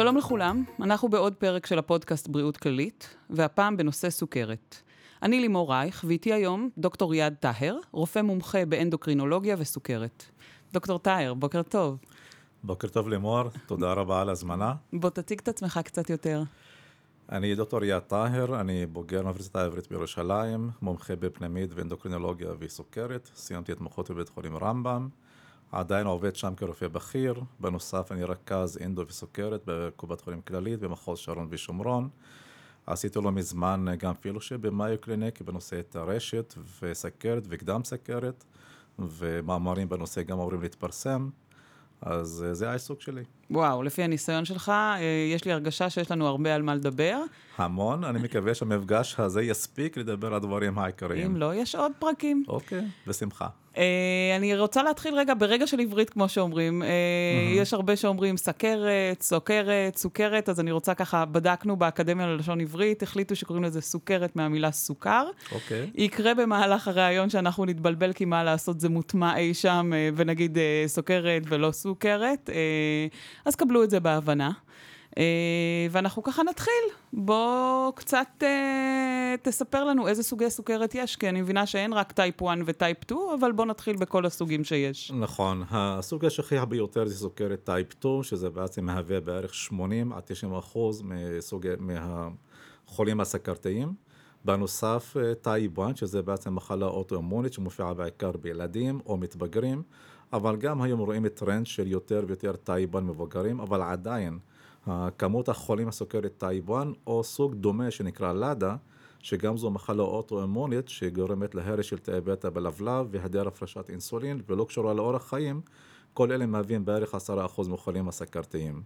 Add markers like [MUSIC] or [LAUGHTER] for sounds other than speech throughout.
שלום לכולם, אנחנו בעוד פרק של הפודקאסט בריאות כללית, והפעם בנושא סוכרת. אני לימור רייך, ואיתי היום דוקטור יעד טהר, רופא מומחה באנדוקרינולוגיה וסוכרת. דוקטור טהר, בוקר טוב. בוקר טוב לימור, תודה רבה על הזמנה. בוא תציג את עצמך קצת יותר. אני דוקטור יעד טהר, אני בוגר האוניברסיטה העברית בירושלים, מומחה בפנימית ואנדוקרינולוגיה וסוכרת, סיימתי התמחות בבית חולים רמב"ם, עדיין עובד שם כרופא בכיר, בנוסף אני רכז אנדו וסוכרת בקופת חולים כללית במחוז שרון ושומרון. עשיתי לא מזמן גם פילושיפ במיו קליניק בנושא טרשת וסכרת וקדם סכרת, ומאמרים בנושא גם אמורים להתפרסם. אז אה, זה העיסוק שלי. וואו, לפי הניסיון שלך, אה, יש לי הרגשה שיש לנו הרבה על מה לדבר. המון, אני מקווה שהמפגש הזה יספיק לדבר על הדברים העיקריים. אם לא, יש עוד פרקים. אוקיי, בשמחה. אה, אני רוצה להתחיל רגע ברגע של עברית, כמו שאומרים. Mm-hmm. יש הרבה שאומרים סכרת, סוכרת, סוכרת, אז אני רוצה ככה, בדקנו באקדמיה ללשון עברית, החליטו שקוראים לזה סוכרת מהמילה סוכר. אוקיי. יקרה במהלך הראיון שאנחנו נתבלבל, כי מה לעשות, זה מוטמע אי שם, ונגיד סוכרת ולא סוכרת. אז קבלו את זה בהבנה. Uh, ואנחנו ככה נתחיל. בוא קצת uh, תספר לנו איזה סוגי סוכרת יש, כי אני מבינה שאין רק type 1 ו type 2, אבל בוא נתחיל בכל הסוגים שיש. נכון, הסוג השכיח ביותר זה סוכרת type 2, שזה בעצם מהווה בערך 80 עד 90 אחוז מסוג, מהחולים הסכרתיים. בנוסף, type 1, שזה בעצם מחלה אוטואימונית שמופיעה בעיקר בילדים או מתבגרים. אבל גם היום רואים טרנד של יותר ויותר type 1 במבוגרים, אבל עדיין כמות החולים הסוכרת טייבן או סוג דומה שנקרא לאדה, שגם זו מחלה אוטואימונית שגורמת להרס של תאי בטא בלבלב והיעדר הפרשת אינסולין ולא קשורה לאורח חיים, כל אלה מהווים בערך עשרה אחוז מחולים הסכרתיים.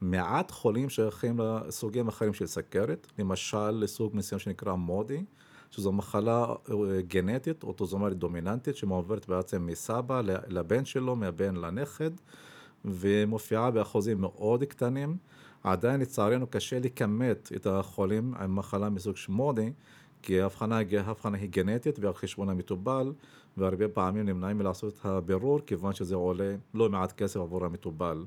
מעט חולים שייכים לסוגים אחרים של סכרת, למשל לסוג מסוים שנקרא מודי, שזו מחלה אה, גנטית, אוטוזומלית דומיננטית, שמועברת בעצם מסבא לבן שלו, מהבן לנכד, ומופיעה באחוזים מאוד קטנים. עדיין לצערנו קשה לכמת את החולים עם מחלה מסוג MODY, כי ההבחנה, ההבחנה היא גנטית ועל חשבון המטופל, והרבה פעמים נמנעים מלעשות את הבירור, כיוון שזה עולה לא מעט כסף עבור המטופל.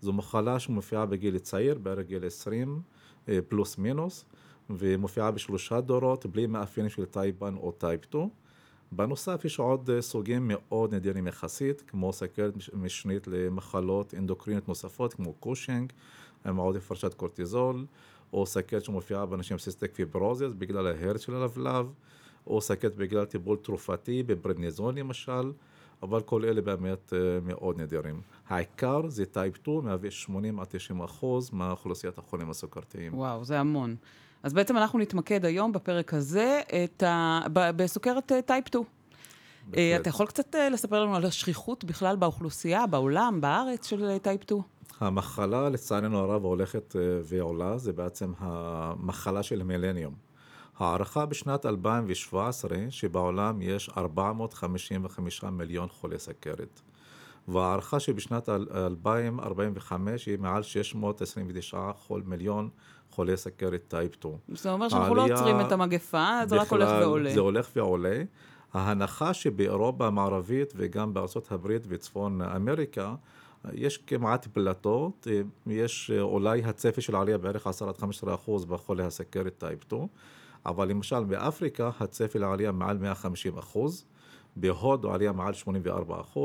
זו מחלה שמופיעה בגיל צעיר, בערך גיל 20 אה, פלוס מינוס, ומופיעה בשלושה דורות בלי מאפיינים של type 1 או type 2. בנוסף יש עוד אה, סוגים מאוד נדירים יחסית, כמו סכרת משנית למחלות אנדוקריניות נוספות, כמו קושינג, עם עודף הפרשת קורטיזול, או סכרת שמופיעה באנשים cystic fibrosis בגלל ההרס של הלבלב, או סכרת בגלל טיפול תרופתי בפרדניזון למשל, אבל כל אלה באמת אה, מאוד נדירים. העיקר זה type 2, מהווה 80 עד 90 אחוז מאוכלוסיית החולים הסוכרתיים. וואו, זה המון. אז בעצם אנחנו נתמקד היום בפרק הזה ה... בסוכרת type 2. בהחלט. אתה יכול קצת אה, לספר לנו על השכיחות בכלל באוכלוסייה, בעולם, בארץ של type 2? המחלה, לצערנו הרב, הולכת אה, ועולה, זה בעצם המחלה של מילניום. הערכה בשנת 2017 שבעולם יש 455 מיליון חולי סכרת. וההערכה שבשנת 2045 היא מעל 629 מיליון חולי סכרת טייפ 2. זה אומר שאנחנו לא עוצרים את המגפה, זה רק הולך ועולה. זה הולך ועולה. ההנחה שבאירופה המערבית וגם בארצות הברית וצפון אמריקה, יש כמעט פלטות, יש אולי הצפי של עלייה בערך 10-15% בחולי הסכרת טייפ 2, אבל למשל באפריקה הצפי לעלייה מעל 150%, בהודו עלייה מעל 84%,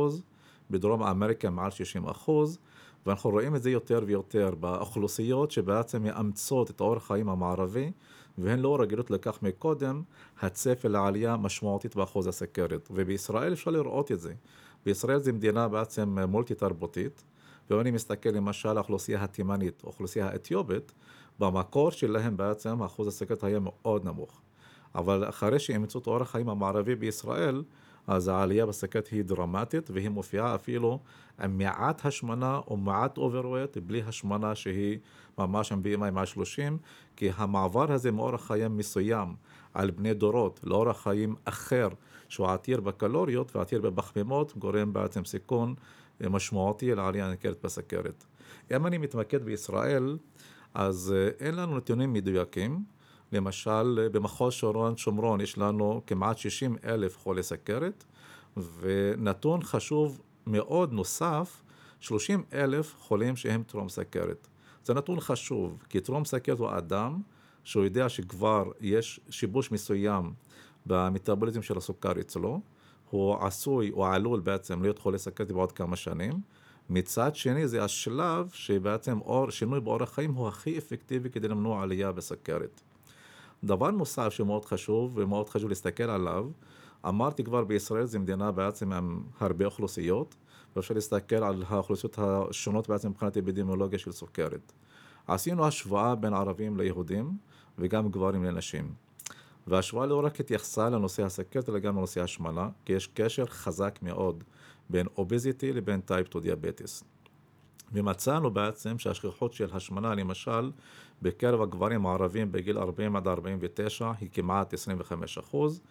בדרום אמריקה מעל 60 אחוז, ואנחנו רואים את זה יותר ויותר באוכלוסיות שבעצם מאמצות את האורח חיים המערבי, והן לא רגילות לכך מקודם, הצפי לעלייה משמעותית באחוז הסכרת. ובישראל אפשר לראות את זה. בישראל זו מדינה בעצם multi תרבותית, ואם אני מסתכל למשל על האוכלוסייה התימנית, האוכלוסייה האתיופית, במקור שלהם בעצם אחוז הסכרת היה מאוד נמוך. אבל אחרי שאימצו את אורח החיים המערבי בישראל, אז העלייה בסכרת היא דרמטית והיא מופיעה אפילו עם מעט השמנה או מעט overweight בלי השמנה שהיא ממש עם BMI מעל 30 כי המעבר הזה מאורח חיים מסוים על פני דורות לאורח חיים אחר שהוא עתיר בקלוריות ועתיר בפחמימות גורם בעצם סיכון משמעותי לעלייה ניכרת בסכרת. אם אני מתמקד בישראל אז אה, אין לנו נתונים מדויקים למשל, במחוז שרון שומרון יש לנו כמעט 60 אלף חולי סכרת, ונתון חשוב מאוד נוסף, 30 אלף חולים שהם טרום סכרת. זה נתון חשוב, כי טרום סכרת הוא אדם שהוא יודע שכבר יש שיבוש מסוים במטאבוליזם של הסוכר אצלו, הוא עשוי, הוא עלול בעצם להיות חולה סכרת בעוד כמה שנים. מצד שני זה השלב שבעצם אור, שינוי באורח חיים הוא הכי אפקטיבי כדי למנוע עלייה בסכרת. דבר נוסף שמאוד חשוב ומאוד חשוב להסתכל עליו, אמרתי כבר בישראל זו מדינה בעצם עם הרבה אוכלוסיות, ואפשר להסתכל על האוכלוסיות השונות בעצם מבחינת אפידמיולוגיה של סוכרת. עשינו השוואה בין ערבים ליהודים וגם גברים לנשים. וההשוואה לא רק התייחסה לנושא הסכרת אלא גם לנושא השמנה, כי יש קשר חזק מאוד בין obesity לבין type 2 diabetes. ומצאנו בעצם שהשכיחות של השמנה, למשל, בקרב הגברים הערבים בגיל 40 עד 49 היא כמעט 25 אחוז,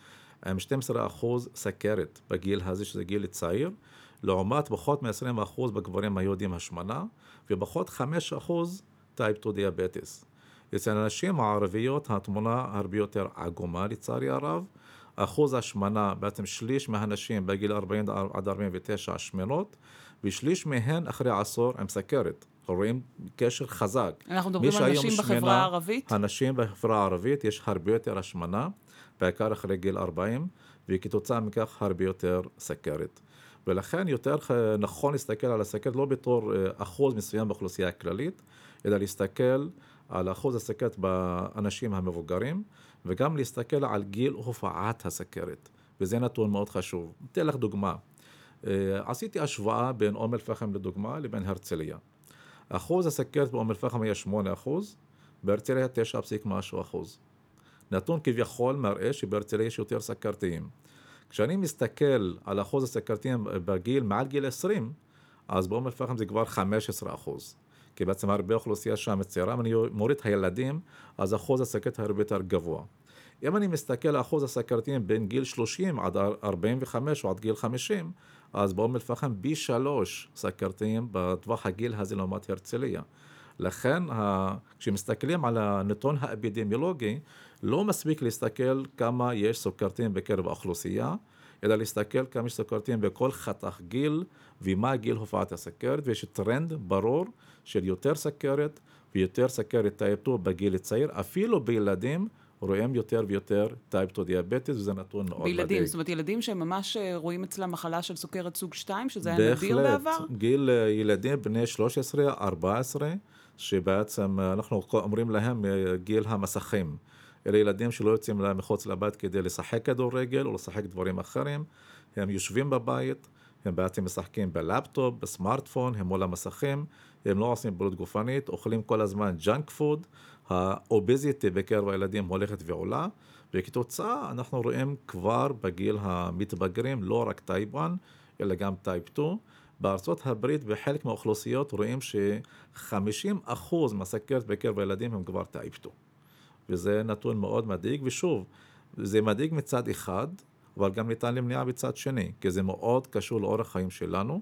עם 12 אחוז סכרת בגיל הזה, שזה גיל צעיר, לעומת פחות מ-20 אחוז בגברים היהודים השמנה, ופחות 5 אחוז type 2 diabetes. אצל הנשים הערביות התמונה הרבה יותר עגומה לצערי הרב. אחוז השמנה, בעצם שליש מהנשים בגיל 40 עד 49 שמנות, ושליש מהן אחרי עשור עם סכרת. רואים קשר חזק. אנחנו מדברים על נשים שמנה, בחברה הערבית? הנשים בחברה הערבית יש הרבה יותר השמנה, בעיקר אחרי גיל 40, וכתוצאה מכך הרבה יותר סכרת. ולכן יותר נכון להסתכל על הסכרת לא בתור אה, אחוז מסוים באוכלוסייה הכללית, אלא להסתכל על אחוז הסכרת באנשים המבוגרים, וגם להסתכל על גיל הופעת הסכרת, וזה נתון מאוד חשוב. אתן לך דוגמה. אה, עשיתי השוואה בין אום אל-פחם לדוגמה לבין הרצליה. אחוז הסכרת באום אל-פחם היה 8 אחוז, בהרצליה 9 פסיק משהו אחוז. נתון כביכול מראה שבהרצליה יש יותר סכרתיים. כשאני מסתכל על אחוז הסכרתיים בגיל מעל גיל 20, אז באום אל-פחם זה כבר 15 אחוז. כי בעצם הרבה אוכלוסייה שם צעירה, אם אני מוריד את הילדים, אז אחוז הסכרת הרבה יותר גבוה. אם אני מסתכל על אחוז הסכרתיים בין גיל 30 עד 45 או עד גיל 50, אז באום אל-פחם פי שלוש סכרתיים בטווח הגיל הזה לעומת הרצליה. לכן, כשמסתכלים על הנתון האפידמיולוגי, לא מספיק להסתכל כמה יש סוכרתיים בקרב האוכלוסייה, אלא להסתכל כמה יש סוכרתיים בכל חתך גיל ומה גיל הופעת הסכרת, ויש טרנד ברור של יותר סכרת ויותר סכרת type 2 בגיל צעיר, אפילו בילדים רואים יותר ויותר type 2 diabetes, וזה נתון מאוד מדאיג. בילדים, זאת אומרת ילדים שממש אה, רואים אצלם מחלה של סוכרת סוג 2, שזה היה נדיר בעבר? בהחלט, גיל אה, ילדים בני 13, 14, שבעצם אה, אנחנו אומרים להם גיל המסכים. אלה ילדים שלא יוצאים מחוץ לבית כדי לשחק כדורגל או לשחק דברים אחרים, הם יושבים בבית, הם בעצם משחקים בלפטופ, בסמארטפון, הם מול המסכים, הם לא עושים פעילות גופנית, אוכלים כל הזמן junk food, ה obesity בקרב הילדים הולכת ועולה, וכתוצאה אנחנו רואים כבר בגיל המתבגרים לא רק type 1, אלא גם type 2. בארצות הברית בחלק מהאוכלוסיות רואים ש-50% מהסכרת בקרב הילדים הם כבר טייפ 2. וזה נתון מאוד מדאיג, ושוב, זה מדאיג מצד אחד, אבל גם ניתן למניעה מצד שני, כי זה מאוד קשור לאורח חיים שלנו.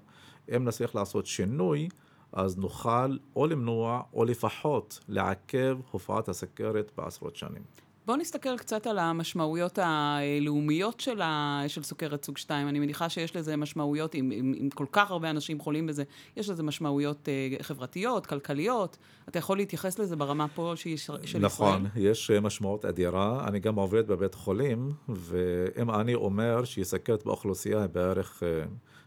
אם נצליח לעשות שינוי, אז נוכל או למנוע או לפחות לעכב הופעת הסכרת בעשרות שנים. בואו נסתכל קצת על המשמעויות הלאומיות של, ה... של סוכרת סוג 2. אני מניחה שיש לזה משמעויות, אם, אם, אם כל כך הרבה אנשים חולים בזה, יש לזה משמעויות uh, חברתיות, כלכליות. אתה יכול להתייחס לזה ברמה פה של, של נכון, ישראל? נכון, יש משמעות אדירה. אני גם עובד בבית חולים, ואם אני אומר שהיא סכרת באוכלוסייה בערך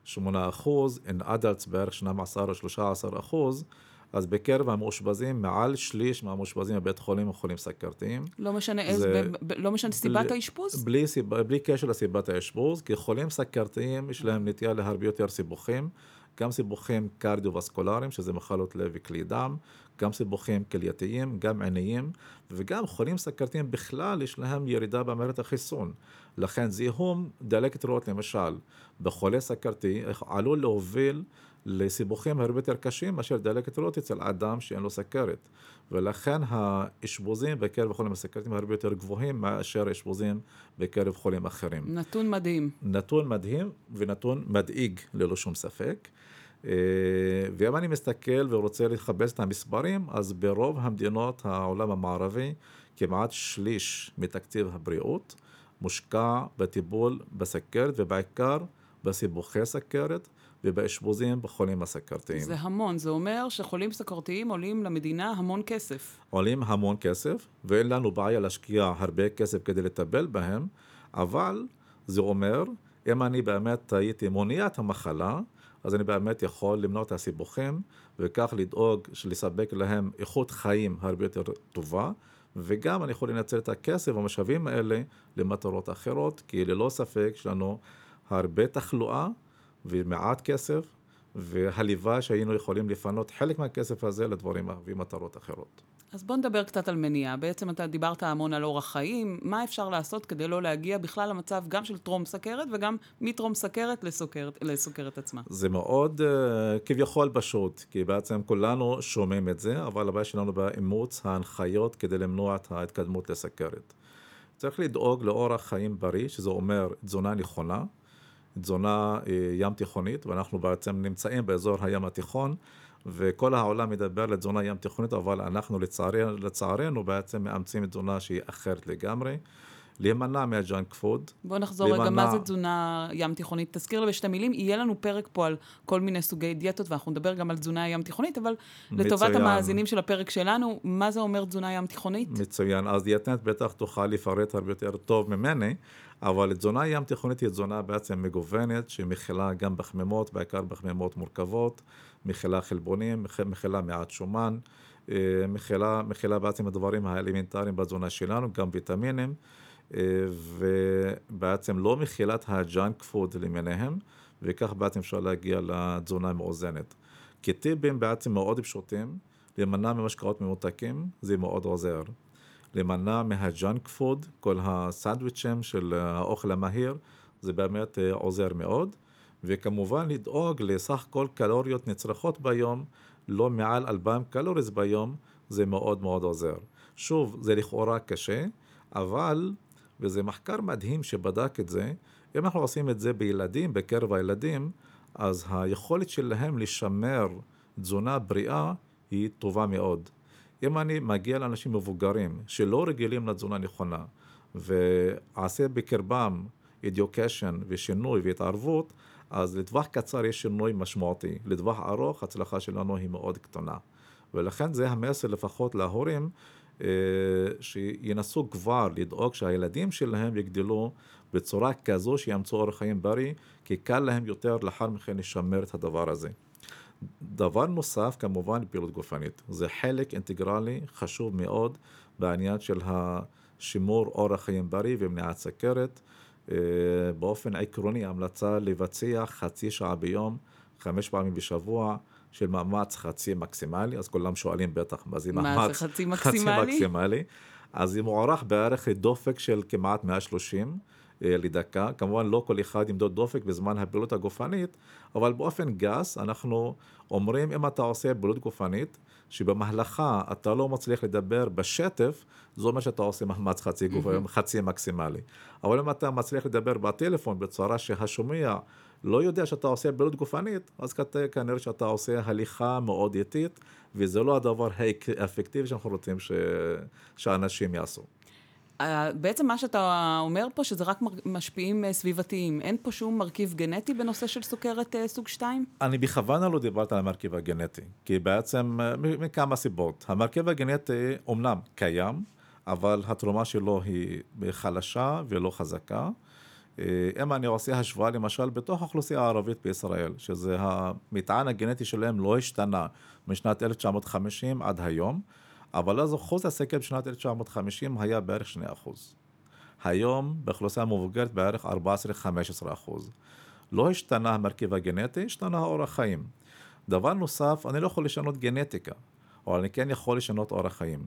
8 אחוז, in adults בערך 12 או 13 אחוז, אז בקרב המאושפזים, מעל שליש מהמאושפזים בבית חולים הם חולים סכרתיים. לא משנה איזה, ב, לא משנה סיבת בלי, האשפוז? בלי, בלי קשר לסיבת האשפוז, כי חולים סכרתיים יש להם נטייה להרבה יותר סיבוכים, גם סיבוכים קרדיו-וסקולריים, שזה מחלות לב וכלי דם, גם סיבוכים כלייתיים, גם עיניים, וגם חולים סכרתיים בכלל יש להם ירידה במערכת החיסון. לכן זיהום דלקת ריאות למשל, בחולה סכרתי עלול להוביל לסיבוכים הרבה יותר קשים מאשר דלקת ריאות אצל אדם שאין לו סכרת. ולכן האשפוזים בקרב חולים הסכרתיים הרבה יותר גבוהים מאשר אשפוזים בקרב חולים אחרים. נתון מדהים. נתון מדהים ונתון מדאיג ללא שום ספק. אה, ואם אני מסתכל ורוצה לכבס את המספרים, אז ברוב המדינות העולם המערבי כמעט שליש מתקציב הבריאות מושקע בטיפול בסכרת ובעיקר בסיבוכי סכרת. ובאשפוזים בחולים הסכרתיים. זה המון, זה אומר שחולים סכרתיים עולים למדינה המון כסף. עולים המון כסף, ואין לנו בעיה להשקיע הרבה כסף כדי לטפל בהם, אבל זה אומר, אם אני באמת הייתי מונע את המחלה, אז אני באמת יכול למנוע את הסיבוכים, וכך לדאוג לספק להם איכות חיים הרבה יותר טובה, וגם אני יכול לנצל את הכסף והמשאבים האלה למטרות אחרות, כי ללא ספק יש לנו הרבה תחלואה ומעט כסף, והלוואי שהיינו יכולים לפנות חלק מהכסף הזה לדברים ומטרות אחרות. אז בוא נדבר קצת על מניעה. בעצם אתה דיברת המון על אורח חיים. מה אפשר לעשות כדי לא להגיע בכלל למצב גם של טרום סכרת וגם מטרום סכרת לסוכרת, לסוכרת עצמה? זה מאוד uh, כביכול פשוט, כי בעצם כולנו שומעים את זה, אבל הבעיה שלנו באימוץ ההנחיות כדי למנוע את ההתקדמות לסכרת. צריך לדאוג לאורח חיים בריא, שזה אומר תזונה נכונה, תזונה uh, ים תיכונית, ואנחנו בעצם נמצאים באזור הים התיכון. וכל העולם מדבר לתזונה ים תיכונית, אבל אנחנו לצערנו, לצערנו בעצם מאמצים תזונה שהיא אחרת לגמרי. להימנע מהג'אנק פוד. בוא נחזור להימנע... רגע, מה זה תזונה ים תיכונית? תזכיר לי בשתי מילים, יהיה לנו פרק פה על כל מיני סוגי דיאטות, ואנחנו נדבר גם על תזונה ים תיכונית, אבל מצוין. לטובת המאזינים של הפרק שלנו, מה זה אומר תזונה ים תיכונית? מצוין, אז דיאטנט בטח תוכל לפרט הרבה יותר טוב ממני, אבל תזונה ים תיכונית היא תזונה בעצם מגוונת, שמכילה גם בחמימות, בעיקר בחמימות מורכבות, מכילה חלבונים, מכילה מעט שומן, אה, מכילה, מכילה בעצם הדברים האלמנטריים בתזונה שלנו, גם ויטמינים. ובעצם לא מכילת ה junk food למיניהם, וכך בעצם אפשר להגיע לתזונה מאוזנת. כטיפים בעצם מאוד פשוטים, להימנע ממשקאות ממותקים, זה מאוד עוזר. להימנע מה junk food, כל הסנדוויצ'ים של האוכל המהיר, זה באמת אה, עוזר מאוד. וכמובן לדאוג לסך כל קלוריות נצרכות ביום, לא מעל 2,000 calories ביום, זה מאוד מאוד עוזר. שוב, זה לכאורה קשה, אבל וזה מחקר מדהים שבדק את זה. אם אנחנו עושים את זה בילדים, בקרב הילדים, אז היכולת שלהם לשמר תזונה בריאה היא טובה מאוד. אם אני מגיע לאנשים מבוגרים שלא רגילים לתזונה נכונה ועשה בקרבם education ושינוי והתערבות, אז לטווח קצר יש שינוי משמעותי. לטווח ארוך ההצלחה שלנו היא מאוד קטנה. ולכן זה המסר לפחות להורים אה, שינסו כבר לדאוג שהילדים שלהם יגדלו בצורה כזו שיאמצו אורח חיים בריא, כי קל להם יותר לאחר מכן לשמר את הדבר הזה. דבר נוסף, כמובן, פעילות גופנית. זה חלק אינטגרלי חשוב מאוד בעניין של השימור אורח חיים בריא ומניעת סכרת. אה, באופן עקרוני, המלצה לבצע חצי שעה ביום, חמש פעמים בשבוע, של מאמץ חצי מקסימלי, אז כולם שואלים בטח מה זה מאמץ מה זה חצי מקסימלי? חצי מקסימלי. אז זה מוערך בערך דופק של כמעט 130 אה, לדקה. כמובן לא כל אחד ימדוד דופק בזמן הפעילות הגופנית, אבל באופן גס אנחנו אומרים אם אתה עושה פעילות גופנית, שבמהלכה אתה לא מצליח לדבר בשטף, זה אומר שאתה עושה מאמץ חצי, גוף, חצי מקסימלי. אבל אם אתה מצליח לדבר בטלפון בצורה שהשומע לא יודע שאתה עושה פעילות גופנית, אז כנראה שאתה עושה הליכה מאוד איטית, וזה לא הדבר האפקטיבי שאנחנו רוצים ש... שאנשים יעשו. בעצם מה שאתה אומר פה, שזה רק משפיעים אה, סביבתיים. אין פה שום מרכיב גנטי בנושא של סוכרת אה, סוג 2? אני בכוונה לא דיברתי על המרכיב הגנטי, כי בעצם אה, מכמה סיבות. המרכיב הגנטי אומנם קיים, אבל התרומה שלו היא חלשה ולא חזקה. אם אני עושה השוואה למשל בתוך האוכלוסייה הערבית בישראל, שזה המטען הגנטי שלהם לא השתנה משנת 1950 עד היום, אבל אז אחוז הסקר בשנת 1950 היה בערך 2%. היום באוכלוסייה המבוגרת בערך 14-15%. לא השתנה המרכיב הגנטי, השתנה האורח חיים. דבר נוסף, אני לא יכול לשנות גנטיקה, אבל אני כן יכול לשנות אורח חיים.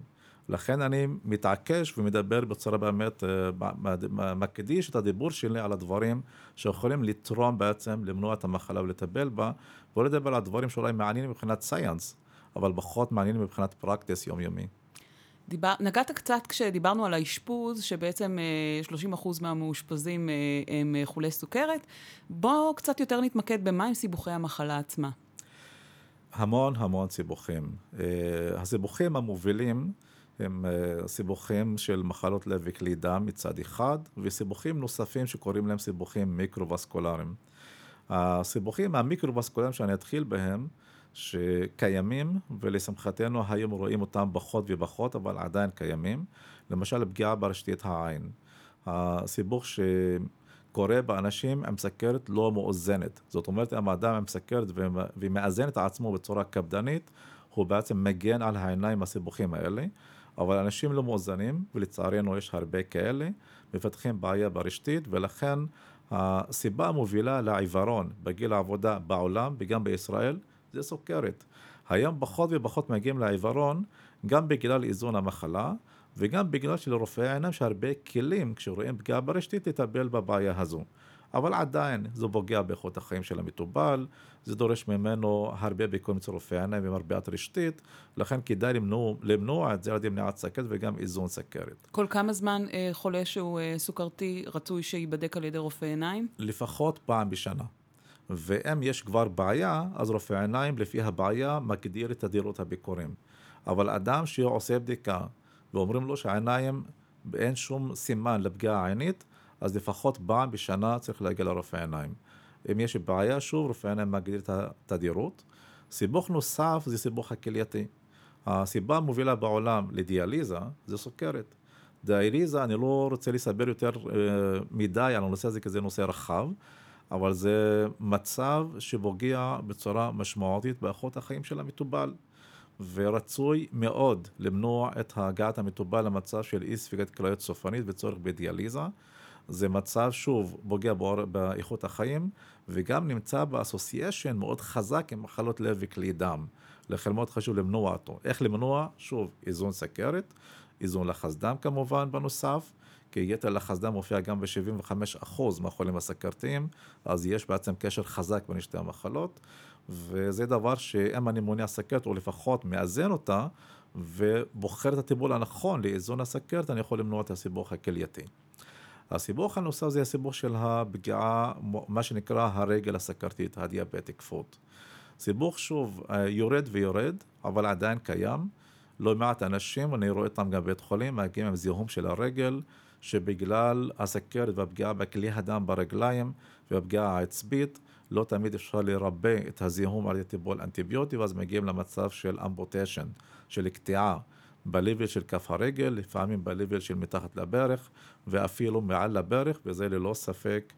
לכן אני מתעקש ומדבר בצורה באמת, אה, מקדיש את הדיבור שלי על הדברים שיכולים לתרום בעצם למנוע את המחלה ולטפל בה, ולא לדבר על הדברים שאולי מעניינים מבחינת סייאנס, אבל פחות מעניינים מבחינת פרקטיס יומיומי. דיבר, נגעת קצת כשדיברנו על האשפוז, שבעצם 30% אה, מהמאושפזים אה, הם חולי סוכרת. בואו קצת יותר נתמקד במה הם סיבוכי המחלה עצמה. המון המון סיבוכים. הסיבוכים המובילים הם אה, סיבוכים של מחלות לב וכלי דם מצד אחד, וסיבוכים נוספים שקוראים להם סיבוכים מיקרו-וסקולריים. הסיבוכים המיקרו-בסקולריים שאני אתחיל בהם, שקיימים, ולשמחתנו היום רואים אותם פחות ופחות, אבל עדיין קיימים. למשל, פגיעה ברשתית העין. הסיבוך שקורה באנשים עם סכרת לא מאוזנת. זאת אומרת, אם האדם עם סכרת ומאזן את עצמו בצורה קפדנית, הוא בעצם מגן על העיניים הסיבוכים האלה. אבל אנשים לא מאוזנים, ולצערנו יש הרבה כאלה, מפתחים בעיה ברשתית, ולכן הסיבה המובילה לעיוורון בגיל העבודה בעולם וגם בישראל זה סוכרת. היום פחות ופחות מגיעים לעיוורון גם בגלל איזון המחלה וגם בגלל שלרופאי העיניים יש הרבה כלים כשרואים פגיעה ברשתית לטפל בבעיה הזו. אבל עדיין זה פוגע באיכות החיים של המטובל, זה דורש ממנו הרבה ביקורים אצל רופאי עיניים ומרפאת רשתית, לכן כדאי למנוע, למנוע את זה על ידי מניעת סכרת וגם איזון סכרת. כל כמה זמן אה, חולה שהוא אה, סוכרתי רצוי שייבדק על ידי רופא עיניים? לפחות פעם בשנה. ואם יש כבר בעיה, אז רופא עיניים לפי הבעיה מגדיר את תדירות הביקורים. אבל אדם שעושה בדיקה ואומרים לו שהעיניים, אין שום סימן לפגיעה עינית, אז לפחות פעם בשנה צריך להגיע לרופא עיניים. אם יש בעיה, שוב, רופא עיניים מגדיר את התדירות. סיבוך נוסף זה סיבוך הכלייתי. הסיבה המובילה בעולם לדיאליזה זה סוכרת. דיאליזה, אני לא רוצה לסבר יותר אה, מדי על הנושא הזה, כי זה נושא רחב, אבל זה מצב שפוגע בצורה משמעותית באיכות החיים של המטובל. ורצוי מאוד למנוע את הגעת המטובל למצב של אי ספיגת כליות סופנית וצורך בדיאליזה. זה מצב, שוב, פוגע באיכות החיים, וגם נמצא באסוסיישן מאוד חזק עם מחלות לב וכלי דם. לכן מאוד חשוב למנוע אותו. איך למנוע? שוב, איזון סכרת, איזון לחץ דם כמובן בנוסף, כי יתר לחץ דם מופיע גם ב-75% מהחולים הסכרתיים, אז יש בעצם קשר חזק בין שתי המחלות, וזה דבר שאם אני מונע סכרת, או לפחות מאזן אותה, ובוחר את הטיפול הנכון לאיזון הסכרת, אני יכול למנוע את הסיבוך הכלייתי. הסיבוך הנוסף זה הסיבוך של הפגיעה, מה שנקרא הרגל הסכרתית, הדיאבטיק פוט. סיבוך שוב יורד ויורד, אבל עדיין קיים. לא מעט אנשים, אני רואה אותם גם בבית חולים, מגיעים עם זיהום של הרגל, שבגלל הסכרת והפגיעה בכלי הדם ברגליים והפגיעה העצבית, לא תמיד אפשר לרבא את הזיהום על ידי טיפול אנטיביוטי, ואז מגיעים למצב של אמבוטיישן, של קטיעה. ב-level של כף הרגל, לפעמים ב-level של מתחת לברך, ואפילו מעל לברך, וזה ללא ספק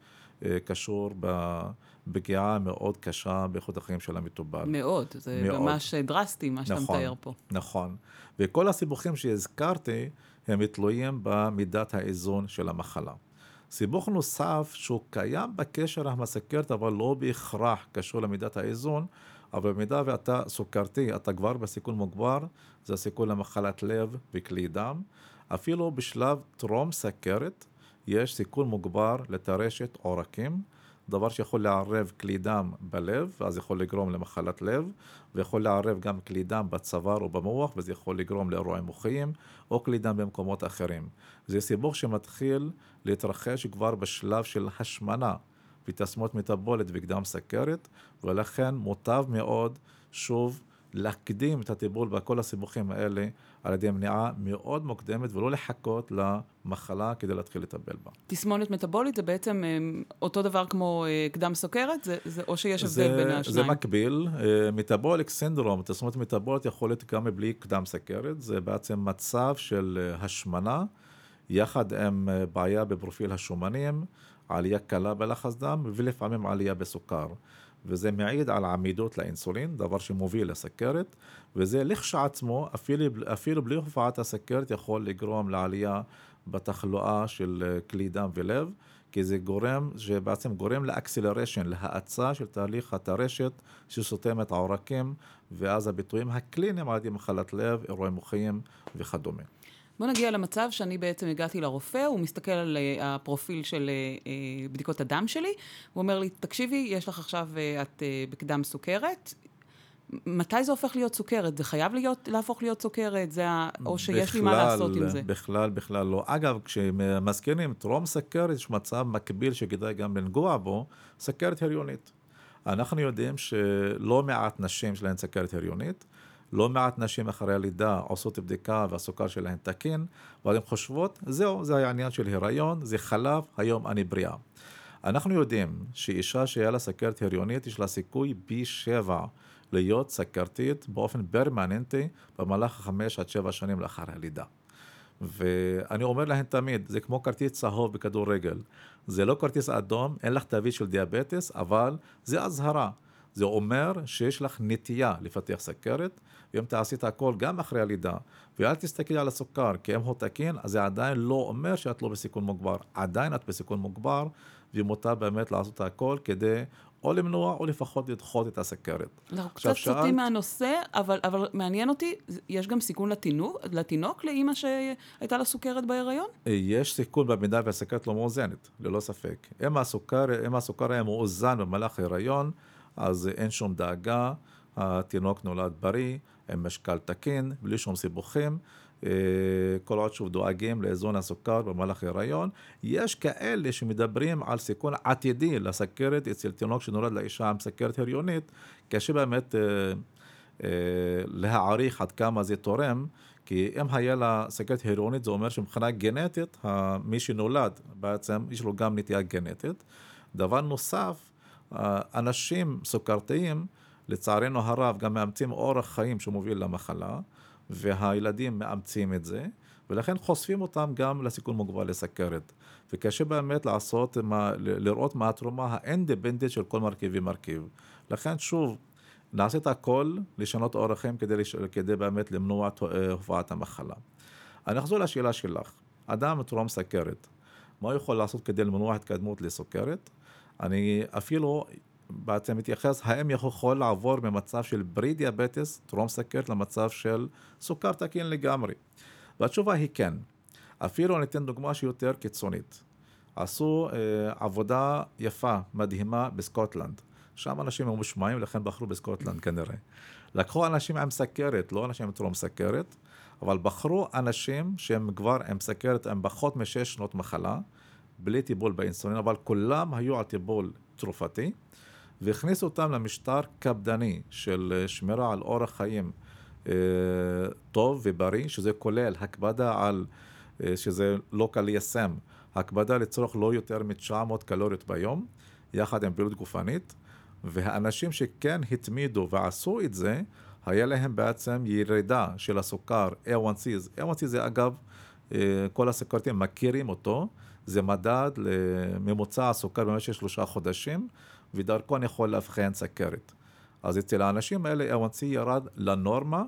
אה, קשור בפגיעה מאוד קשה באיכות החיים של המטובל. מאוד, זה מאוד. ממש דרסטי מה שאתה נכון, מתאר פה. נכון, וכל הסיבוכים שהזכרתי, הם תלויים במידת האיזון של המחלה. סיבוך נוסף שהוא קיים בקשר עם הסכרת, אבל לא בהכרח קשור למידת האיזון, אבל במידה ואתה סוכרתי, אתה כבר בסיכון מוגבר, זה הסיכון למחלת לב וכלי דם. אפילו בשלב טרום סכרת, יש סיכון מוגבר לטרשת עורקים, דבר שיכול לערב כלי דם בלב, ואז יכול לגרום למחלת לב, ויכול לערב גם כלי דם בצוואר או במוח, וזה יכול לגרום לאירועים מוחיים, או כלי דם במקומות אחרים. זה סיבוך שמתחיל להתרחש כבר בשלב של השמנה. ותסמות מטבולת וקדם סכרת, ולכן מוטב מאוד, שוב, להקדים את הטיפול בכל הסיבוכים האלה על ידי מניעה מאוד מוקדמת ולא לחכות למחלה כדי להתחיל לטפל בה. תסמונת מטבולית זה בעצם אה, אותו דבר כמו אה, קדם סוכרת? זה, זה, או שיש הבדל בין השניים? זה מקביל. מטבוליק סינדרום, תסמונת מטבולית יכול להיות גם בלי קדם סוכרת. זה בעצם מצב של אה, השמנה יחד עם בעיה בפרופיל השומנים. עלייה קלה בלחץ דם ולפעמים עלייה בסוכר. וזה מעיד על עמידות לאינסולין, דבר שמוביל לסכרת, וזה לכשעצמו, אפילו, אפילו בלי הופעת הסכרת, יכול לגרום לעלייה בתחלואה של אה, כלי דם ולב, כי זה גורם, שבעצם גורם לאקסלרשן, להאצה של תהליך הטרשת שסותם את העורקים, ואז הביטויים הקליניים על ידי מחלת לב, אירועים מוחיים וכדומה. בוא נגיע למצב שאני בעצם הגעתי לרופא, הוא מסתכל על uh, הפרופיל של uh, uh, בדיקות הדם שלי, הוא אומר לי, תקשיבי, יש לך עכשיו, את בקדם סוכרת, מתי זה הופך להיות סוכרת? זה חייב להיות, להפוך להיות סוכרת? זה ה... או שיש בכלל, לי מה לעשות עם זה? בכלל, בכלל לא. אגב, כשמזכירים טרום סכרת, יש מצב מקביל שכדאי גם לנגוע בו, סכרת הריונית. אנחנו יודעים שלא מעט נשים שלהן סכרת הריונית, לא מעט נשים אחרי הלידה עושות בדיקה והסוכר שלהן תקין, אבל הן חושבות, זהו, זה היה עניין של הריון, זה חלב, היום אני בריאה. אנחנו יודעים שאישה שהיה לה סכרת הריונית, יש לה סיכוי פי שבע להיות סכרתית באופן פרמננטי במהלך חמש עד שבע שנים לאחר הלידה. ואני אומר להם תמיד, זה כמו כרטיס צהוב בכדורגל. זה לא כרטיס אדום, אין לך תווית של דיאבטס, אבל זה אזהרה. זה אומר שיש לך נטייה לפתח סכרת, ואם תעשי את הכל גם אחרי הלידה, ואל תסתכלי על הסוכר, כי אם הוא תקין, אז זה עדיין לא אומר שאת לא בסיכון מוגבר. עדיין את בסיכון מוגבר, ומותר באמת לעשות את הכל כדי או למנוע או לפחות לדחות את הסכרת. אנחנו קצת סוטים מהנושא, אבל, אבל מעניין אותי, יש גם סיכון לתינוק, לתינוק, לאימא שהייתה לה סוכרת בהיריון? יש סיכון במידה והסכרת לא מאוזנת, ללא ספק. אם הסוכר, אם הסוכר היה מאוזן במהלך ההיריון, אז אין שום דאגה, התינוק נולד בריא, עם משקל תקין, בלי שום סיבוכים. אה, כל עוד שוב דואגים לאיזון הסוכר במהלך ההיריון. יש כאלה שמדברים על סיכון עתידי לסכרת אצל תינוק שנולד לאישה עם סכרת הריונית, קשה באמת אה, אה, להעריך עד כמה זה תורם, כי אם היה לה סכרת הריונית זה אומר שמבחינה גנטית, מי שנולד בעצם יש לו גם נטייה גנטית. דבר נוסף, אנשים סוכרתיים, לצערנו הרב, גם מאמצים אורח חיים שמוביל למחלה. והילדים מאמצים את זה, ולכן חושפים אותם גם לסיכון מוגבר לסכרת. וקשה באמת לעשות, מה, לראות מה התרומה האינדפנדנט של כל מרכיב ומרכיב. לכן שוב, נעשה את הכל לשנות אורח חיים כדי, כדי באמת למנוע אה, הופעת המחלה. אני אחזור לשאלה שלך, אדם טרום סכרת, מה הוא יכול לעשות כדי למנוע התקדמות לסוכרת? אני אפילו בעצם מתייחס האם יכול לעבור ממצב של ברי דיאבטס, טרום סכרת, למצב של סוכר תקין לגמרי. והתשובה היא כן. אפילו אני אתן דוגמה שהיא יותר קיצונית. עשו אה, עבודה יפה, מדהימה, בסקוטלנד. שם אנשים ממושמעים, לכן בחרו בסקוטלנד כנראה. לקחו אנשים עם סכרת, לא אנשים עם טרום סכרת, אבל בחרו אנשים שהם כבר עם סכרת, עם פחות משש שנות מחלה, בלי טיפול באינסולין, אבל כולם היו על טיפול תרופתי. והכניס אותם למשטר קפדני של אה, שמירה על אורח חיים אה, טוב ובריא, שזה כולל הקפדה על, אה, שזה לא קל ליישם, הקפדה לצורך לא יותר מ-900 קלוריות ביום, יחד עם פעילות גופנית, והאנשים שכן התמידו ועשו את זה, היה להם בעצם ירידה של הסוכר A1C. A1C זה אגב, כל הסוכרתים מכירים אותו, זה מדד לממוצע הסוכר במשך שלושה חודשים, ודרכו אני יכול לאבחן סכרת. אז אצל האנשים האלה A1C ירד לנורמה,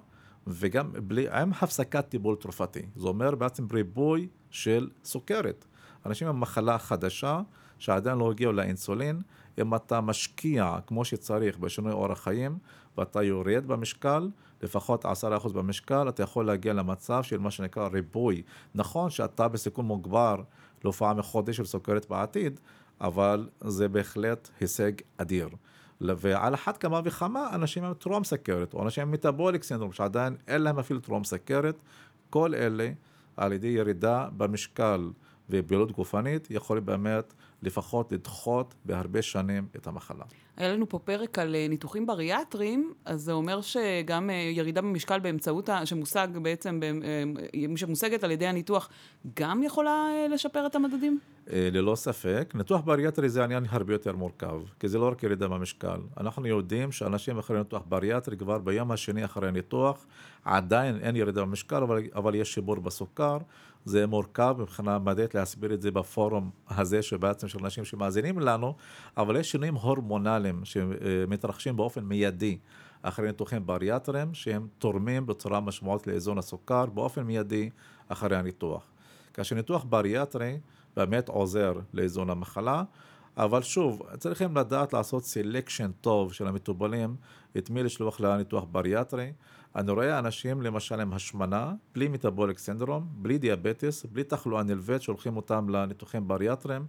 וגם בלי, עם הפסקת טיפול תרופתי. זה אומר בעצם ריבוי של סוכרת. אנשים עם מחלה חדשה, שעדיין לא הגיעו לאינסולין, אם אתה משקיע כמו שצריך בשינוי אורח חיים, ואתה יורד במשקל, לפחות 10% במשקל, אתה יכול להגיע למצב של מה שנקרא ריבוי. נכון שאתה בסיכון מוגבר להופעה מחודש של סוכרת בעתיד, אבל זה בהחלט הישג אדיר. ועל אחת כמה וכמה אנשים עם טרום סכרת, או אנשים עם מטאבוליק סינדרום, שעדיין אין להם אפילו טרום סכרת, כל אלה על ידי ירידה במשקל ופעילות גופנית, יכולים באמת לפחות לדחות בהרבה שנים את המחלה. היה לנו פה פרק על אה, ניתוחים בריאטריים, אז זה אומר שגם אה, ירידה במשקל באמצעות, שמושג בעצם, אה, שמושגת על ידי הניתוח, גם יכולה לשפר את המדדים? ללא ספק. ניתוח בריאטרי זה עניין הרבה יותר מורכב, כי זה לא רק ירידה במשקל. אנחנו יודעים שאנשים אחרי ניתוח בריאטרי, כבר ביום השני אחרי הניתוח, עדיין אין ירידה במשקל, אבל, אבל יש שיפור בסוכר. זה מורכב מבחינה מדעית להסביר את זה בפורום הזה, שבעצם של אנשים שמאזינים לנו, אבל יש שינויים הורמונליים שמתרחשים באופן מיידי אחרי ניתוחים בריאטריים, שהם תורמים בצורה משמעותית לאיזון הסוכר באופן מיידי אחרי הניתוח. כאשר ניתוח בריאטרי באמת עוזר לאיזון המחלה, אבל שוב, צריכים לדעת לעשות selection טוב של המטופלים, את מי לשלוח לניתוח בריאטרי. אני רואה אנשים למשל עם השמנה, בלי metabolic syndrome, בלי diabetes, בלי תחלואה נלווית, שולחים אותם לניתוחים בריאטריים.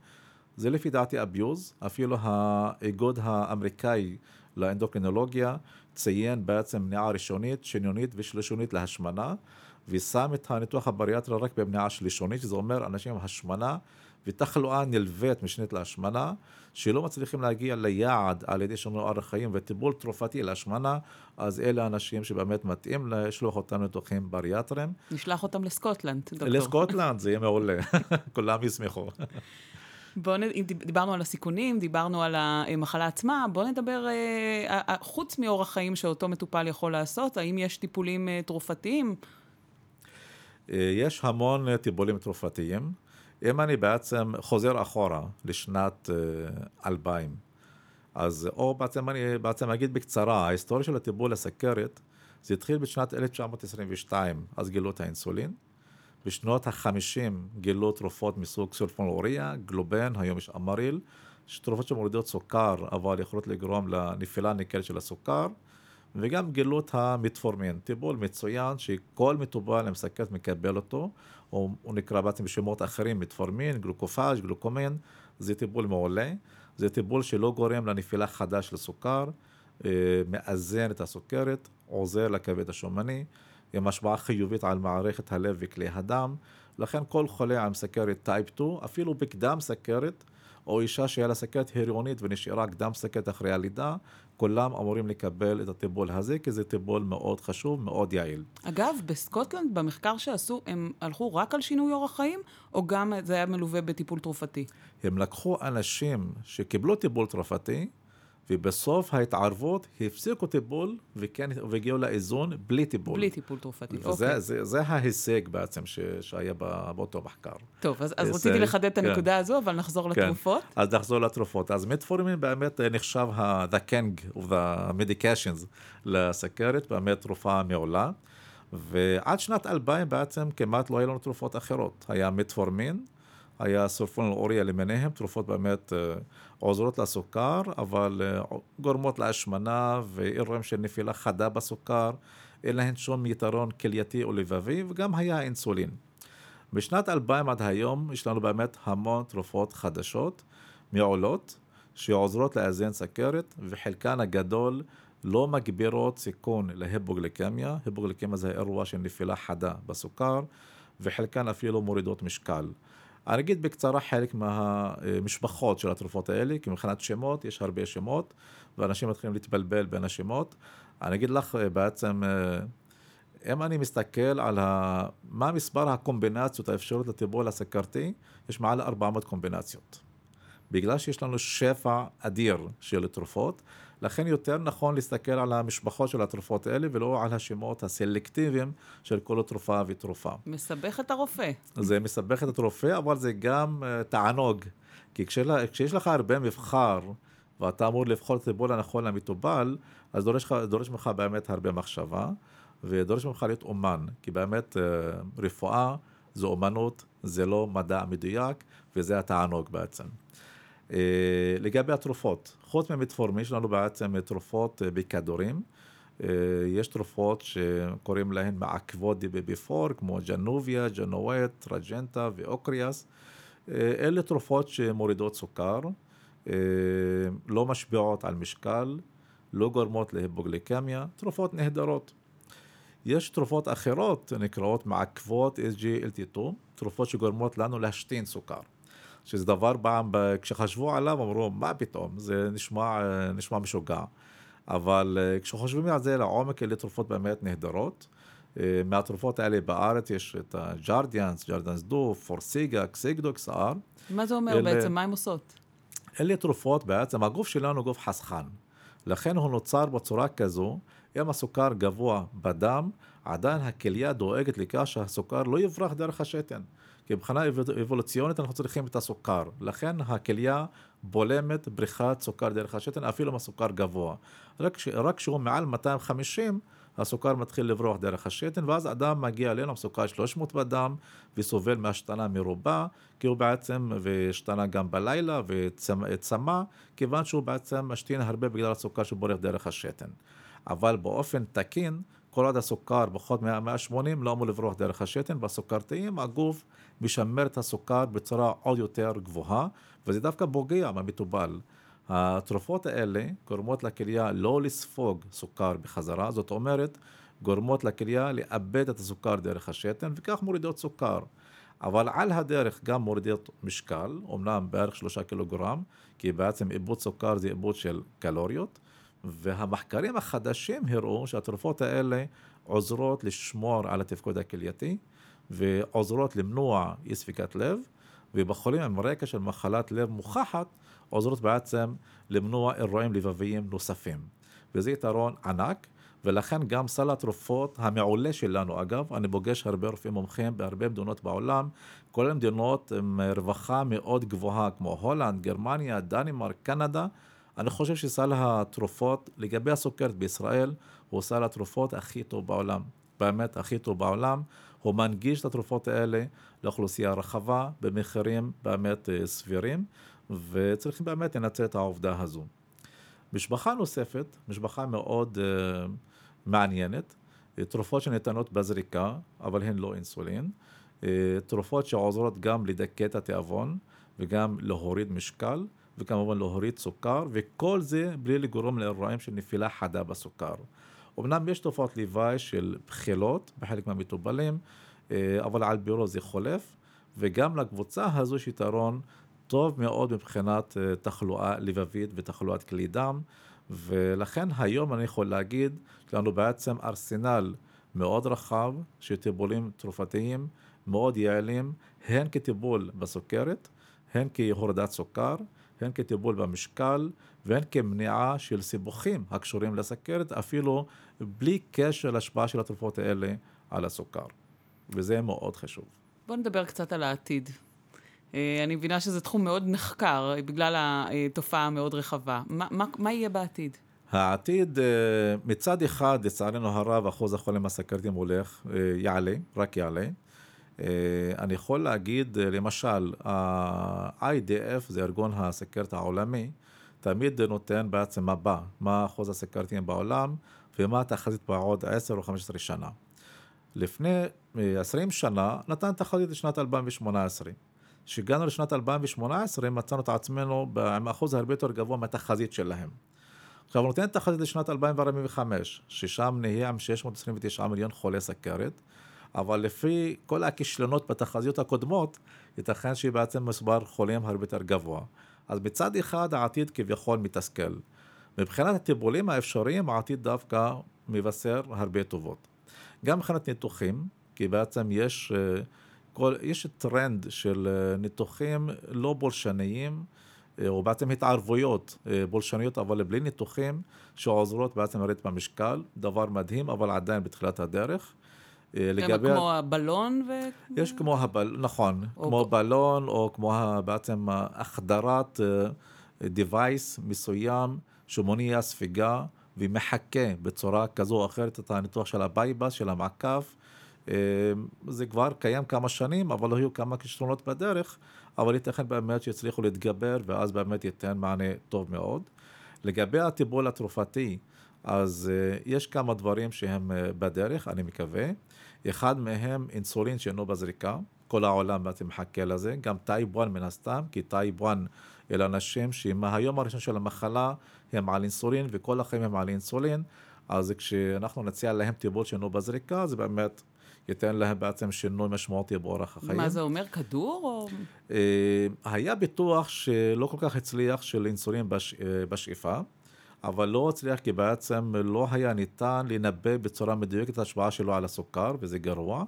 זה לפי דעתי abuse, אפילו האיגוד האמריקאי לאנדוקרינולוגיה ציין בעצם מניעה ראשונית, שניונית ושלישונית להשמנה, ושם את הניתוח הבריאטרי רק במניעה שלישונית, שזה אומר אנשים עם השמנה ותחלואה נלווית משנית להשמנה, שלא מצליחים להגיע ליעד על ידי שינוי אורח חיים וטיפול תרופתי להשמנה, אז אלה האנשים שבאמת מתאים לשלוח אותם לניתוחים בריאטריים. נשלח אותם לסקוטלנד, דוקטור. לסקוטלנד, זה יהיה מעולה, [LAUGHS] כולם ישמחו. בואו נ... דיברנו על הסיכונים, דיברנו על המחלה עצמה, בואו נדבר, אה, חוץ מאורח חיים שאותו מטופל יכול לעשות, האם יש טיפולים אה, תרופתיים? יש המון טיפולים תרופתיים. אם אני בעצם חוזר אחורה לשנת 2000, אז או בעצם אני בעצם אגיד בקצרה, ההיסטוריה של הטיפול לסכרת, זה התחיל בשנת 1922, אז גילו את האינסולין. בשנות ה-50 גילו תרופות מסוג סולפונוריה, גלובן, היום יש אמריל, תרופות שמורידות סוכר, אבל יכולות לגרום לנפילה ניכרת של הסוכר, וגם גילו את המטפורמין, טיפול מצוין שכל מטופל עם סכרת מקבל אותו, הוא, הוא נקרא בעצם בשמות אחרים מטפורמין, גלוקופאז', גלוקומן, זה טיפול מעולה, זה טיפול שלא גורם לנפילה חדה של סוכר, אה, מאזן את הסוכרת, עוזר לכבד השומני, עם השפעה חיובית על מערכת הלב וכלי הדם. לכן כל חולה עם סכרת type 2, אפילו בקדם סכרת, או אישה שהיה לה סכרת הריונית ונשארה קדם סכרת אחרי הלידה, כולם אמורים לקבל את הטיפול הזה, כי זה טיפול מאוד חשוב, מאוד יעיל. אגב, בסקוטלנד, במחקר שעשו, הם הלכו רק על שינוי אורח חיים, או גם זה היה מלווה בטיפול תרופתי? הם לקחו אנשים שקיבלו טיפול תרופתי, ובסוף ההתערבות הפסיקו טיפול וכן, והגיעו לאיזון בלי טיפול. בלי טיפול תרופתי, וזה, אוקיי. זה, זה ההישג בעצם ש, שהיה באותו מחקר. טוב, אז, אז רציתי לחדד את הנקודה כן. הזו, אבל נחזור כן. לתרופות. אז נחזור לתרופות. אז מטפורמין באמת נחשב ה-the king of the medications לסכרת, באמת תרופה מעולה. ועד שנת 2000 בעצם כמעט לא היה לנו תרופות אחרות. היה מטפורמין, היה סולפונל אוריה למיניהם, תרופות באמת אה, עוזרות לסוכר, אבל אה, גורמות להשמנה ואירועים של נפילה חדה בסוכר, אין להן שום יתרון כלייתי או לבבי, וגם היה אינסולין. בשנת 2000 עד היום יש לנו באמת המון תרופות חדשות, מעולות, שעוזרות לאזן סכרת, וחלקן הגדול לא מגבירות סיכון להיפוגליקמיה, היפוגליקמיה זה אירוע של נפילה חדה בסוכר, וחלקן אפילו מורידות משקל. אני אגיד בקצרה חלק מהמשפחות של התרופות האלה, כי מבחינת שמות יש הרבה שמות, ואנשים מתחילים להתבלבל בין השמות. אני אגיד לך אה, בעצם, אה, אם אני מסתכל על ה... מה מספר הקומבינציות האפשרות לטיפול הסכרתי, יש מעל 400 קומבינציות. בגלל שיש לנו שפע אדיר של תרופות, לכן יותר נכון להסתכל על המשפחות של התרופות האלה ולא על השמות הסלקטיביים של כל תרופה ותרופה. מסבך את הרופא. זה מסבך את הרופא, אבל זה גם uh, תענוג. כי כשלה, כשיש לך הרבה מבחר, ואתה אמור לבחור את הטיפול הנכון למטובל, אז דורש, דורש ממך באמת הרבה מחשבה, ודורש ממך להיות אומן. כי באמת uh, רפואה זו אומנות, זה לא מדע מדויק, וזה התענוג בעצם. אה, לגבי התרופות, חוץ ממטפורמין יש לנו בעצם תרופות אה, בכדורים. אה, יש תרופות שקוראים להן מעכבות דיבי-ביפור, כמו ג'נוביה, ג'נואט, טרג'נטה ואוקריאס. אלה תרופות שמורידות סוכר, לא משפיעות על משקל, לא גורמות להיפוגליקמיה, תרופות נהדרות. יש תרופות אחרות נקראות מעכבות SGLT2, תרופות שגורמות לנו להשתין סוכר. שזה דבר פעם, כשחשבו עליו אמרו, מה פתאום, זה נשמע, נשמע משוגע. אבל אה, כשחושבים על זה לעומק, אלה תרופות באמת נהדרות. אה, מהתרופות האלה בארץ יש את הג'רדיאנס, ג'רדיאנס דו, פורסיגה, קסיגדוקס אר. מה זה אומר אלה, בעצם? מה הן עושות? אלה תרופות בעצם, הגוף שלנו הוא גוף חסכן. לכן הוא נוצר בצורה כזו, אם הסוכר גבוה בדם, עדיין הכליה דואגת לכך שהסוכר לא יברח דרך השתן. כי מבחינה אבולוציונית אנחנו צריכים את הסוכר. לכן הכליה בולמת בריחת סוכר דרך השתן, אפילו אם הסוכר גבוה. רק, רק כשהוא מעל 250, הסוכר מתחיל לברוח דרך השתן, ואז אדם מגיע אלינו עם סוכר 300 בדם, וסובל מהשתנה מרובה, כי הוא בעצם, והשתנה גם בלילה, וצמא, כיוון שהוא בעצם משתין הרבה בגלל הסוכר שבורח דרך השתן. אבל באופן תקין, כל עוד הסוכר פחות מ-180 לא אמור לברוח דרך השתן, בסוכרתיים הגוף משמר את הסוכר בצורה עוד יותר גבוהה, וזה דווקא פוגע במטובל. התרופות האלה גורמות לכליה לא לספוג סוכר בחזרה, זאת אומרת, גורמות לכליה לאבד את הסוכר דרך השתן, וכך מורידות סוכר. אבל על הדרך גם מורידות משקל, אמנם בערך שלושה קילוגרם, כי בעצם איבוד סוכר זה איבוד של קלוריות, והמחקרים החדשים הראו שהתרופות האלה עוזרות לשמור על התפקוד הכלייתי ועוזרות למנוע אי ספיקת לב ובחולים עם רקע של מחלת לב מוכחת, עוזרות בעצם למנוע אירועים לבביים נוספים. וזה יתרון ענק, ולכן גם סל התרופות המעולה שלנו, אגב, אני פוגש הרבה רופאים מומחים בהרבה מדינות בעולם, כולל מדינות עם רווחה מאוד גבוהה, כמו הולנד, גרמניה, דנימרק, קנדה, אני חושב שסל התרופות לגבי הסוכרת בישראל הוא סל התרופות הכי טוב בעולם, באמת הכי טוב בעולם. הוא מנגיש את התרופות האלה לאוכלוסייה רחבה במחירים באמת אה, סבירים, וצריכים באמת לנצל את העובדה הזו. משפחה נוספת, משפחה מאוד uh, מעניינת, אה, תרופות שניתנות בזריקה, אבל הן לא אינסולין, תרופות שעוזרות גם לדכא את התיאבון וגם להוריד משקל, וכמובן להוריד סוכר, וכל זה בלי לגרום לאירועים של נפילה חדה בסוכר. אמנם יש תופעות לוואי של בחילות בחלק מהמטופלים, אה, אבל על בירו זה חולף, וגם לקבוצה הזו יש יתרון טוב מאוד מבחינת אה, תחלואה לבבית ותחלואת כלי דם, ולכן היום אני יכול להגיד, יש לנו בעצם ארסנל מאוד רחב של טיפולים תרופתיים מאוד יעילים, הן כטיפול בסוכרת, הן כהורדת סוכר, הן כטיפול במשקל והן כמניעה של סיבוכים הקשורים לסכרת, אפילו בלי קשר להשפעה של התרופות האלה על הסוכר. וזה מאוד חשוב. בואו נדבר קצת על העתיד. אה, אני מבינה שזה תחום מאוד נחקר בגלל התופעה המאוד רחבה. מה, מה, מה יהיה בעתיד? העתיד, אה, מצד אחד, לצערנו הרב, אחוז החולים הסכרתיים הולך, אה, יעלה, רק יעלה. אני יכול להגיד, למשל, ה-IDF, זה ארגון הסכרת העולמי, תמיד נותן בעצם מבע, מה אחוז הסכרתיים בעולם ומה התחזית בעוד 10 או 15 שנה. לפני 20 שנה נתן תחזית לשנת 2018. כשהגענו לשנת 2018 מצאנו את עצמנו עם אחוז הרבה יותר גבוה מהתחזית שלהם. עכשיו נותן תחזית לשנת 2045, ששם נהיה עם 629 מיליון חולי סכרת, אבל לפי כל הכישלונות בתחזיות הקודמות, ייתכן שהיא בעצם מספר חולים הרבה יותר גבוה. אז מצד אחד העתיד כביכול מתסכל. מבחינת הטיפולים האפשריים העתיד דווקא מבשר הרבה טובות. גם מבחינת ניתוחים, כי בעצם יש, אה, כל, יש טרנד של אה, ניתוחים לא בולשניים, אה, או בעצם התערבויות פולשניות, אבל בלי ניתוחים, שעוזרות בעצם לרדת במשקל, דבר מדהים, אבל עדיין בתחילת הדרך. לגבי... כמו הבלון ו... יש כמו הבלון, נכון, או... כמו בלון, או כמו בעצם החדרת device מסוים שמונע ספיגה ומחקה בצורה כזו או אחרת את הניתוח של ה bypass, של המעקף. זה כבר קיים כמה שנים, אבל היו כמה כישלונות בדרך, אבל ייתכן באמת שיצליחו להתגבר, ואז באמת ייתן מענה טוב מאוד. לגבי הטיפול התרופתי, אז יש כמה דברים שהם בדרך, אני מקווה. אחד מהם אינסולין שאינו בזריקה, כל העולם בעצם מחכה לזה, גם type 1 מן הסתם, כי type 1 אלה אנשים שמהיום הראשון של המחלה הם על אינסולין וכל החיים הם על אינסולין, אז כשאנחנו נציע להם טיפול שאינו בזריקה, זה באמת ייתן להם בעצם שינוי משמעותי באורח החיים. מה זה אומר, כדור או... אה, היה פיתוח שלא כל כך הצליח של אינסולין בש... אה, בשאיפה. אבל לא הצליח כי בעצם לא היה ניתן לנבא בצורה מדויקת את ההשפעה שלו על הסוכר, וזה גרוע.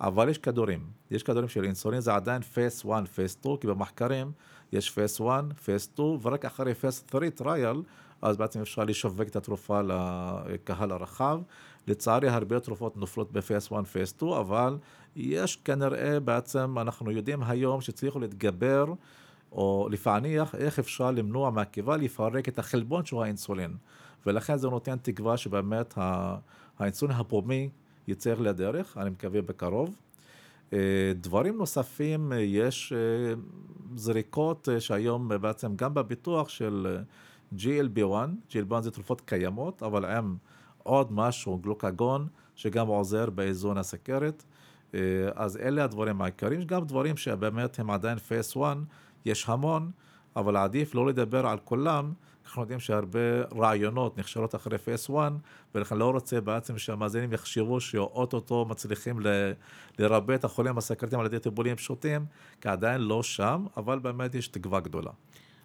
אבל יש כדורים, יש כדורים של אינסולין, זה עדיין phase 1, phase 2, כי במחקרים יש phase 1, phase 2, ורק אחרי phase 3 trial, אז בעצם אפשר לשווק את התרופה לקהל הרחב. לצערי הרבה תרופות נופלות בפייס 1, פייס 2, אבל יש כנראה בעצם, אנחנו יודעים היום שצריכו להתגבר או לפעניח איך אפשר למנוע מהקיבה לפרק את החלבון שהוא האינסולין. ולכן זה נותן תקווה שבאמת האינסולין הפומי יצא לדרך, אני מקווה בקרוב. אה, דברים נוספים, אה, יש אה, זריקות שהיום בעצם גם בביטוח של GLP-1, GLP-1 זה תרופות קיימות, אבל עם עוד משהו, גלוקגון, שגם עוזר באיזון הסכרת. אז אלה הדברים העיקריים, גם דברים שבאמת הם עדיין phase 1, יש המון, אבל עדיף לא לדבר על כולם, אנחנו יודעים שהרבה רעיונות נכשלות אחרי phase 1, ולכן לא רוצה בעצם שהמאזינים יחשבו שאו-טו-טו מצליחים לרפא את החולים הסכרתיים על ידי טיפולים פשוטים, כי עדיין לא שם, אבל באמת יש תקווה גדולה.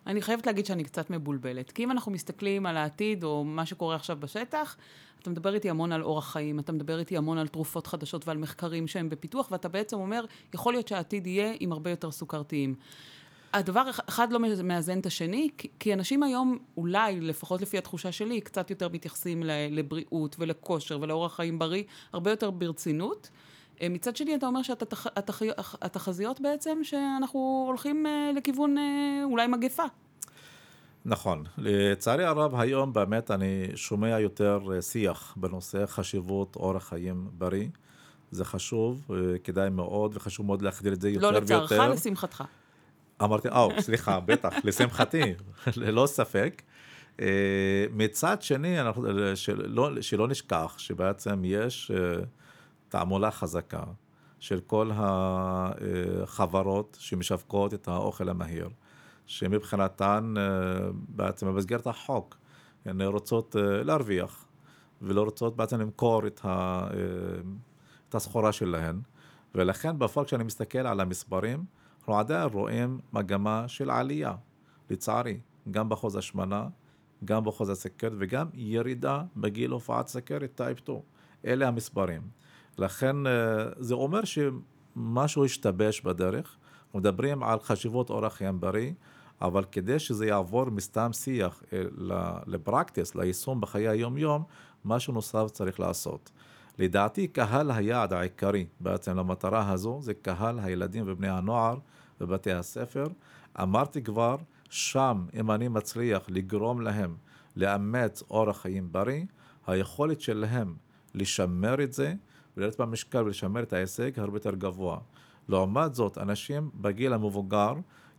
אני חייבת להגיד שאני קצת מבולבלת. כי אם אנחנו מסתכלים על העתיד, או מה שקורה עכשיו בשטח, אתה מדבר איתי המון על אורח חיים, אתה מדבר איתי המון על תרופות חדשות ועל מחקרים שהם בפיתוח, ואתה בעצם אומר, יכול להיות שהעתיד יהיה עם הרבה יותר סוכרתיים. הדבר אחד לא מאזן את השני, כי אנשים היום, אולי, לפחות לפי התחושה שלי, קצת יותר מתייחסים לבריאות ולכושר ולאורח חיים בריא, הרבה יותר ברצינות. אה, מצד שני, אתה אומר שהתחזיות בעצם, שאנחנו הולכים אה, לכיוון אה, אולי מגפה. נכון. לצערי הרב, היום באמת אני שומע יותר שיח בנושא חשיבות אורח חיים בריא. זה חשוב, כדאי מאוד, וחשוב מאוד להחדיר את זה יותר ויותר. לא לצערך, לשמחתך. אמרתי, או, סליחה, בטח, לשמחתי, ללא ספק. מצד שני, אנחנו, שלא, שלא נשכח שבעצם יש תעמולה חזקה של כל החברות שמשווקות את האוכל המהיר, שמבחינתן אה, בעצם במסגרת החוק הן רוצות אה, להרוויח ולא רוצות בעצם למכור את, ה, אה, את הסחורה שלהן ולכן בפועל כשאני מסתכל על המספרים אנחנו עדיין רואים מגמה של עלייה לצערי גם בחוז השמנה גם בחוז הסכרת וגם ירידה בגיל הופעת סכרת טייפ 2 אלה המספרים. לכן אה, זה אומר שמשהו השתבש בדרך, מדברים על חשיבות אורח חיים בריא, אבל כדי שזה יעבור מסתם שיח אה, לפרקטיס, ליישום בחיי היום-יום, משהו נוסף צריך לעשות. לדעתי קהל היעד העיקרי בעצם למטרה הזו זה קהל הילדים ובני הנוער בבתי הספר. אמרתי כבר, שם אם אני מצליח לגרום להם לאמץ אורח חיים בריא, היכולת שלהם לשמר את זה ולרדת במשקל ולשמר את ההישג הרבה יותר גבוה. לעומת זאת, אנשים בגיל המבוגר,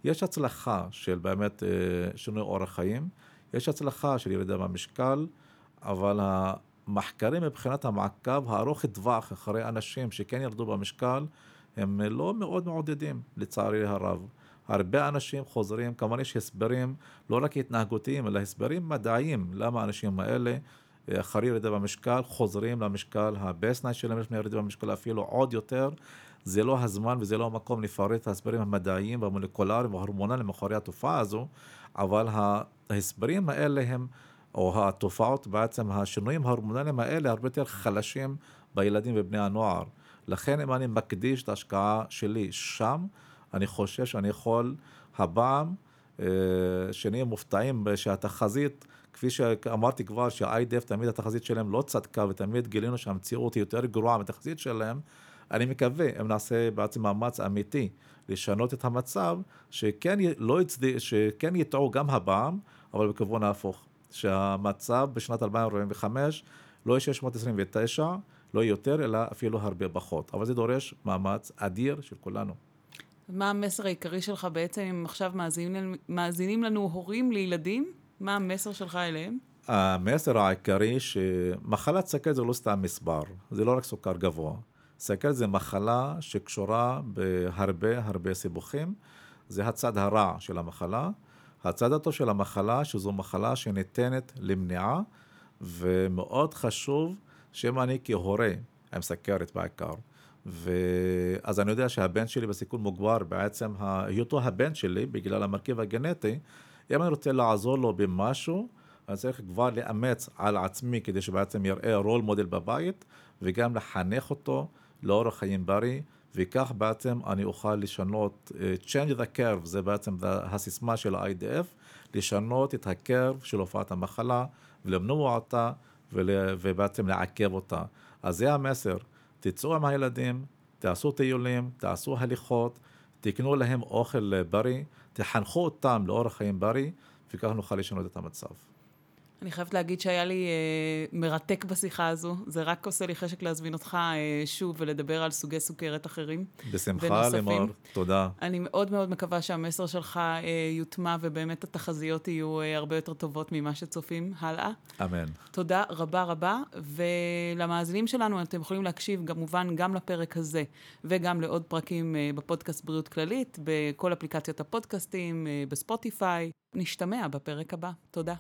יש הצלחה של באמת אה, שינוי אורח חיים, יש הצלחה של ירידה במשקל, אבל המחקרים מבחינת המעקב הארוך טווח אחרי אנשים שכן ירדו במשקל, הם לא מאוד מעודדים, לצערי הרב. הרבה אנשים חוזרים, כמובן יש הסברים לא רק התנהגותיים, אלא הסברים מדעיים למה האנשים האלה אחרי ירידה במשקל, חוזרים למשקל ה baseline שלהם לפני ירידה במשקל אפילו עוד יותר. זה לא הזמן וזה לא המקום לפרט את ההסברים המדעיים והמולקולריים וההורמונליים מאחורי התופעה הזו, אבל ההסברים האלה הם, או התופעות בעצם, השינויים ההורמונליים האלה הרבה יותר חלשים בילדים ובני הנוער. לכן אם אני מקדיש את ההשקעה שלי שם, אני חושב שאני יכול הפעם, אה, שנהיה מופתעים שהתחזית כפי שאמרתי כבר, שה-IDF תמיד התחזית שלהם לא צדקה, ותמיד גילינו שהמציאות היא יותר גרועה מהתחזית שלהם, אני מקווה, אם נעשה בעצם מאמץ אמיתי לשנות את המצב, שכן, לא יצד... שכן יטעו גם הפעם, אבל בכיוון ההפוך. שהמצב בשנת 2045 לא יהיה 629, לא יותר, אלא אפילו הרבה פחות. אבל זה דורש מאמץ אדיר של כולנו. מה המסר העיקרי שלך בעצם, אם עכשיו מאזינים, מאזינים לנו הורים לילדים? מה המסר שלך אליהם? המסר העיקרי שמחלת סכרת זה לא סתם מספר, זה לא רק סוכר גבוה. סכרת זה מחלה שקשורה בהרבה הרבה סיבוכים. זה הצד הרע של המחלה. הצד של המחלה, שזו מחלה שניתנת למניעה, ומאוד חשוב שאם אני כהורה, עם סכרת בעיקר, ואז אני יודע שהבן שלי בסיכון מוגבר בעצם היותו הבן שלי, בגלל המרכיב הגנטי, אם אני רוצה לעזור לו במשהו, אני צריך כבר לאמץ על עצמי כדי שבעצם יראה רול מודל בבית, וגם לחנך אותו לאורח חיים בריא, וכך בעצם אני אוכל לשנות, uh, change the curve, זה בעצם הסיסמה של ה-IDF, לשנות את הקרב של הופעת המחלה, ולמנוע אותה, ול, ובעצם לעכב אותה. אז זה המסר, תצאו עם הילדים, תעשו טיולים, תעשו הליכות, תקנו להם אוכל בריא, תחנכו אותם לאורח חיים בריא, וכך נוכל לשנות את המצב. אני חייבת להגיד שהיה לי אה, מרתק בשיחה הזו. זה רק עושה לי חשק להזמין אותך אה, שוב ולדבר על סוגי סוכרת אחרים. בשמחה, לימור. תודה. אני מאוד מאוד מקווה שהמסר שלך אה, יוטמע, ובאמת התחזיות יהיו אה, הרבה יותר טובות ממה שצופים הלאה. אמן. תודה רבה רבה. ולמאזינים שלנו, אתם יכולים להקשיב כמובן גם לפרק הזה, וגם לעוד פרקים אה, בפודקאסט בריאות כללית, בכל אפליקציות הפודקאסטים, אה, בספוטיפיי. נשתמע בפרק הבא. תודה.